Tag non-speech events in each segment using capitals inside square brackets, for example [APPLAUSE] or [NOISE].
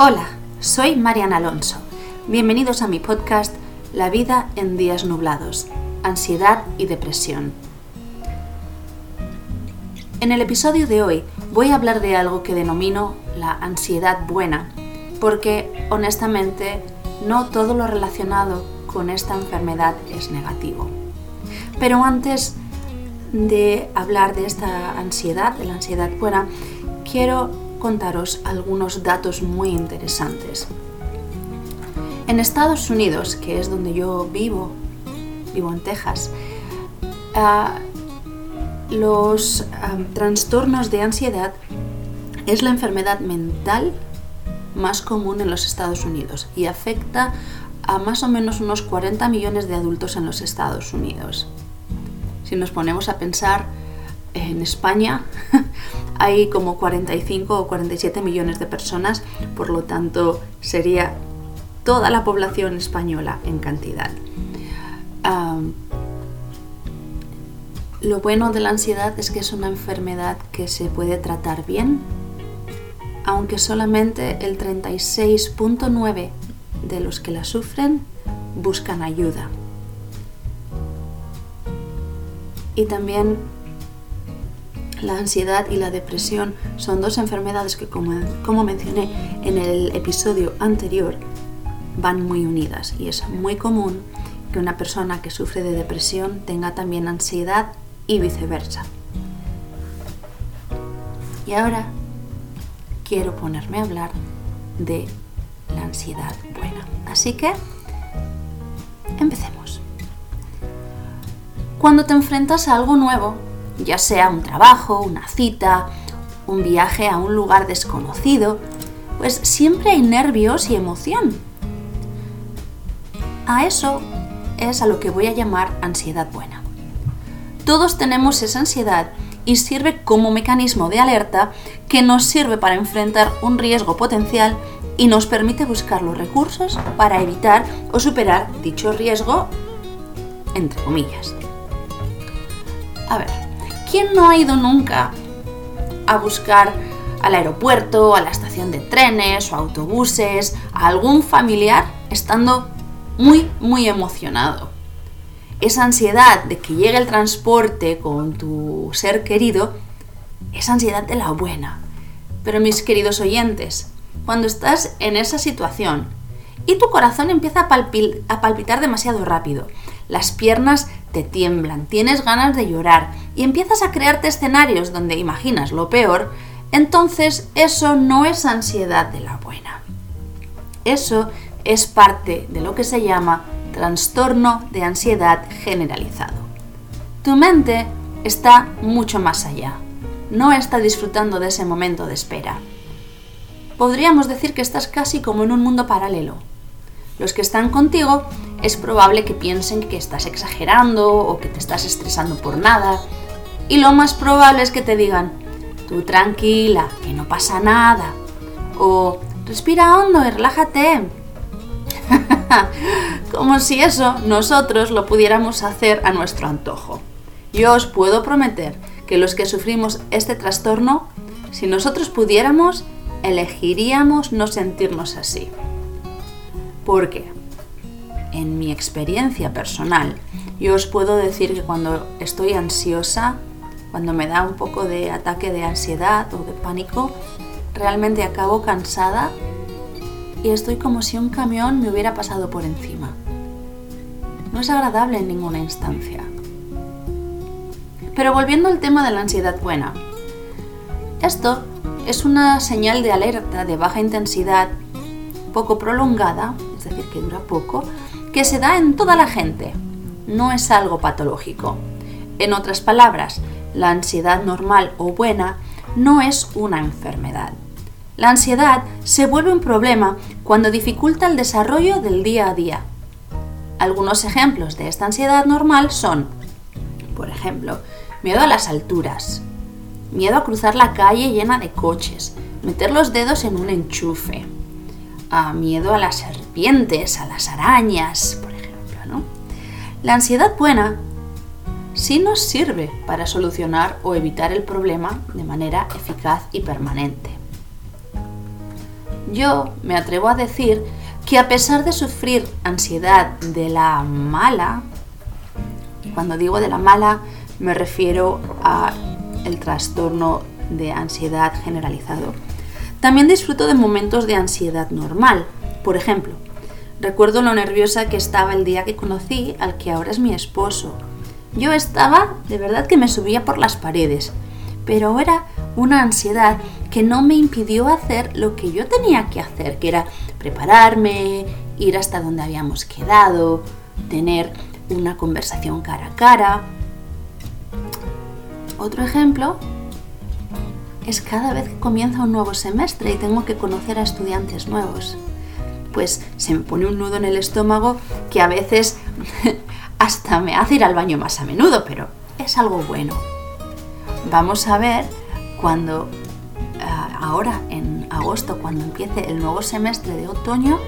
Hola, soy Mariana Alonso. Bienvenidos a mi podcast La vida en días nublados, ansiedad y depresión. En el episodio de hoy voy a hablar de algo que denomino la ansiedad buena, porque honestamente no todo lo relacionado con esta enfermedad es negativo. Pero antes de hablar de esta ansiedad, de la ansiedad buena, quiero contaros algunos datos muy interesantes. En Estados Unidos, que es donde yo vivo, vivo en Texas, ah, los ah, trastornos de ansiedad es la enfermedad mental más común en los Estados Unidos y afecta a más o menos unos 40 millones de adultos en los Estados Unidos. Si nos ponemos a pensar en España, [LAUGHS] hay como 45 o 47 millones de personas, por lo tanto sería toda la población española en cantidad. lo bueno de la ansiedad es que es una enfermedad que se puede tratar bien, aunque solamente el 36.9 de los que la sufren buscan ayuda. Y también la ansiedad y la depresión son dos enfermedades que, como, mencioné en el episodio anterior, van muy unidas y es muy común que una persona que sufre de depresión tenga también ansiedad y viceversa. Y ahora quiero ponerme a hablar de la ansiedad buena. Así que, empecemos. Cuando te enfrentas a algo nuevo, ya sea un trabajo, una cita, un viaje a un lugar desconocido, pues siempre hay nervios y emoción. A eso es a lo que voy a llamar ansiedad buena. Todos tenemos esa ansiedad y sirve como mecanismo de alerta que nos sirve para enfrentar un riesgo potencial y nos permite buscar los recursos para evitar o superar dicho riesgo, entre comillas. A ver, ¿quién no ha ido nunca a buscar al aeropuerto, a la estación de trenes o autobuses, a algún familiar estando muy, muy emocionado? esa ansiedad de que llegue el transporte con tu ser querido, esa ansiedad de la buena. Pero mis queridos oyentes, cuando estás en esa situación y tu corazón empieza a, palpitar demasiado rápido, las piernas te tiemblan, tienes ganas de llorar y empiezas a crearte escenarios donde imaginas lo peor, entonces eso no es ansiedad de la buena. Eso es parte de lo que se llama trastorno de ansiedad generalizado. Tu mente está mucho más allá. No está disfrutando de ese momento de espera. Podríamos decir que estás casi como en un mundo paralelo. Los que están contigo es probable que piensen que estás exagerando o que te estás estresando por nada. Y lo más probable es que te digan, tú tranquila, que no pasa nada. O respira hondo y relájate, [LAUGHS] Como si eso nosotros lo pudiéramos hacer a nuestro antojo. Yo os puedo prometer que los que sufrimos este trastorno, si nosotros pudiéramos, elegiríamos no sentirnos así. Porque, en mi experiencia personal, yo os puedo decir que cuando estoy ansiosa, cuando me da un poco de ataque de ansiedad o de pánico, realmente acabo cansada y estoy como si un camión me hubiera pasado por encima. No es agradable en ninguna instancia. Pero volviendo al tema de la ansiedad buena, esto es una señal de alerta de baja intensidad, poco prolongada, es decir, que dura poco, que se da en toda la gente. No es algo patológico. En otras palabras, la ansiedad normal o buena no es una enfermedad. La ansiedad se vuelve un problema cuando dificulta el desarrollo del día a día. Algunos ejemplos de esta ansiedad normal son, por ejemplo, miedo a las alturas, miedo a cruzar la calle llena de coches, meter los dedos en un enchufe, a miedo a las a las arañas, por ejemplo. ¿no? La ansiedad buena sí nos sirve para solucionar o evitar el problema de manera eficaz y permanente. Yo me atrevo a decir que a pesar de sufrir ansiedad de la mala, cuando digo de la mala me refiero a el trastorno de ansiedad generalizado, también disfruto de momentos de ansiedad normal. Por ejemplo, recuerdo lo nerviosa que estaba el día que conocí al que ahora es mi esposo. Yo estaba, de verdad que me subía por las paredes, pero era una ansiedad que no me impidió hacer lo que yo tenía que hacer, que era prepararme, ir hasta donde habíamos quedado, tener una conversación cara a cara. Otro ejemplo es cada vez que comienza un nuevo semestre y tengo que conocer a estudiantes nuevos. Pues se me pone un nudo en el estómago que a veces [LAUGHS] hasta me hace ir al baño más a menudo, pero es algo bueno. Vamos a ver cuando ah, ahora en agosto, cuando empiece el nuevo semestre de otoño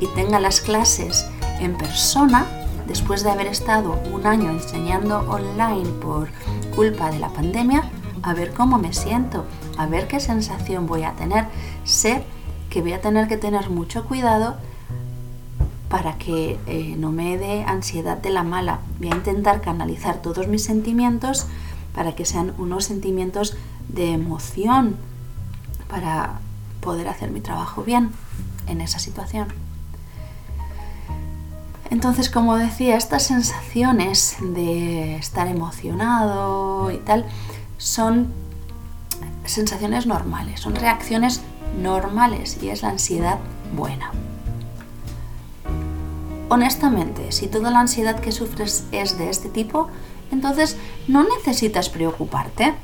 y tenga las clases en persona, después de haber estado un año enseñando online por culpa de la pandemia, a ver cómo me siento, a ver qué sensación voy a tener. Sé que voy a tener que tener mucho cuidado para que eh, no me dé ansiedad de la mala. Voy a intentar canalizar todos mis sentimientos para que sean unos sentimientos de emoción para poder hacer mi trabajo bien en esa situación. Entonces, como decía, estas sensaciones de estar emocionado y tal son sensaciones normales, son reacciones normales y es la ansiedad buena. Honestamente, si toda la ansiedad que sufres es de este tipo, entonces no necesitas preocuparte,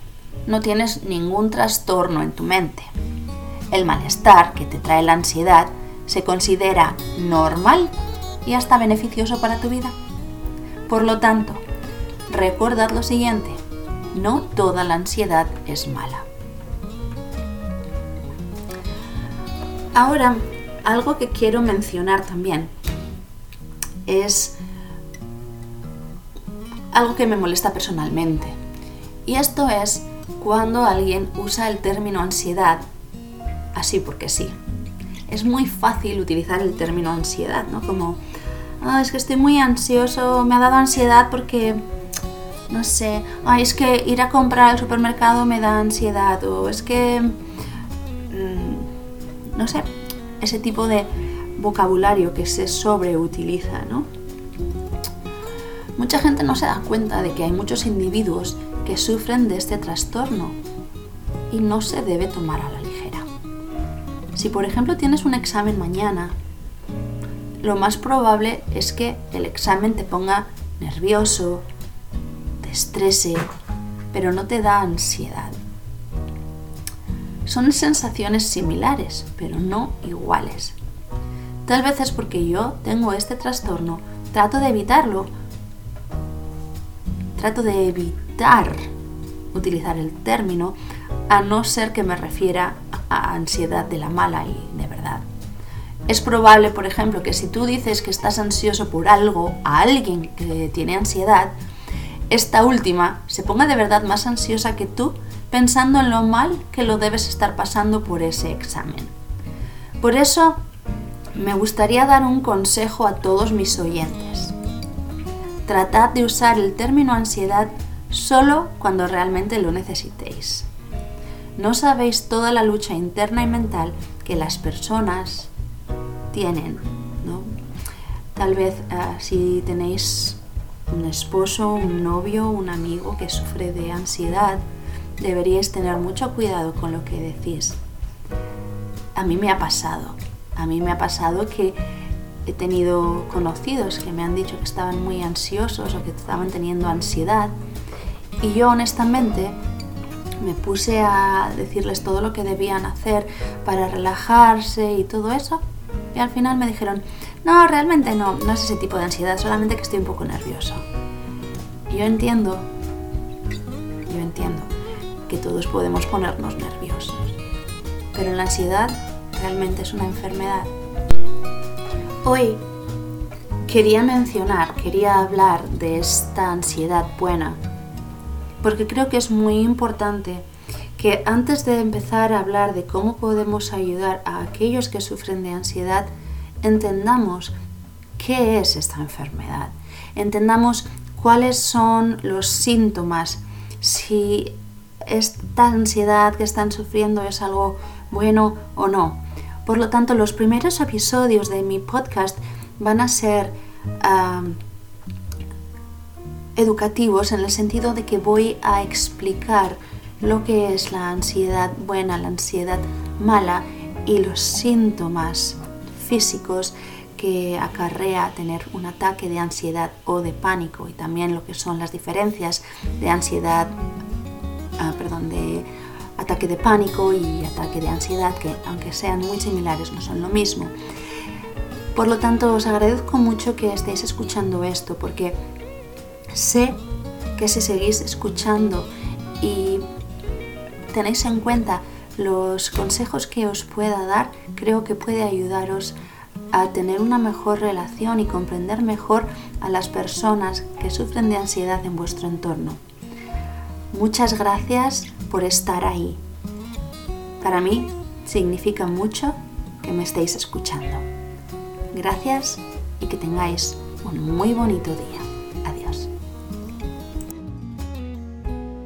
no tienes ningún trastorno en tu mente. El malestar que te trae la ansiedad se considera normal y hasta beneficioso para tu vida. Por lo tanto, recordad lo siguiente, no toda la ansiedad es mala. Ahora, algo que quiero mencionar también es algo que me molesta personalmente. Y esto es cuando alguien usa el término ansiedad así porque sí. Es muy fácil utilizar el término ansiedad, ¿no? Como, ah, es que estoy muy ansioso, me ha dado ansiedad porque no sé, es que ir a comprar al supermercado me da ansiedad o es que, no sé, ese tipo de vocabulario que se sobreutiliza, ¿no? Mucha gente no se da cuenta de que hay muchos individuos que sufren de este trastorno y no se debe tomar a la ligera. Si por ejemplo tienes un examen mañana, lo más probable es que el examen te ponga nervioso, estrese, pero no te da ansiedad. Son sensaciones similares, pero no iguales. Tal vez es porque yo tengo este trastorno, trato de evitarlo. Trato de evitar utilizar el término a no ser que me refiera a ansiedad de la mala y de verdad. Es probable, por ejemplo, que si tú dices que estás ansioso por algo a alguien que tiene ansiedad, esta última se ponga de verdad más ansiosa que tú pensando en lo mal que lo debes estar pasando por ese examen. Por eso me gustaría dar un consejo a todos mis oyentes. Tratad de usar el término ansiedad solo cuando realmente lo necesitéis. No sabéis toda la lucha interna y mental que las personas tienen. ¿no? Tal vez eh, si tenéis un esposo, un novio, un amigo que sufre de ansiedad, deberíais tener mucho cuidado con lo que decís. A mí me ha pasado, a mí me ha pasado que he tenido conocidos que me han dicho que estaban muy ansiosos o que estaban teniendo ansiedad. Y yo honestamente me puse a decirles todo lo que debían hacer para relajarse y todo eso. Y al final me dijeron, no, realmente no, no es ese tipo de ansiedad, solamente que estoy un poco nervioso. Yo entiendo, yo entiendo que todos podemos ponernos nerviosos, pero la ansiedad realmente es una enfermedad. Hoy quería mencionar, quería hablar de esta ansiedad buena, porque creo que es muy importante que antes de empezar a hablar de cómo podemos ayudar a aquellos que sufren de ansiedad, entendamos qué es esta enfermedad, entendamos cuáles son los síntomas, si esta ansiedad que están sufriendo es algo bueno o no. Por lo tanto, los primeros episodios de mi podcast van a ser educativos en el sentido de que voy a explicar lo que es la ansiedad buena, la ansiedad mala y los síntomas físicos que acarrea tener un ataque de ansiedad o de pánico y también lo que son las diferencias de ansiedad, ah, perdón, de ataque de pánico y ataque de ansiedad que aunque sean muy similares no son lo mismo. Por lo tanto, os agradezco mucho que estéis escuchando esto porque sé que si seguís escuchando y tenéis en cuenta los consejos que os pueda dar, creo que puede ayudaros a tener una mejor relación y comprender mejor a las personas que sufren de ansiedad en vuestro entorno. Muchas gracias por estar ahí. Para mí significa mucho que me estéis escuchando. Gracias y que tengáis un muy bonito día.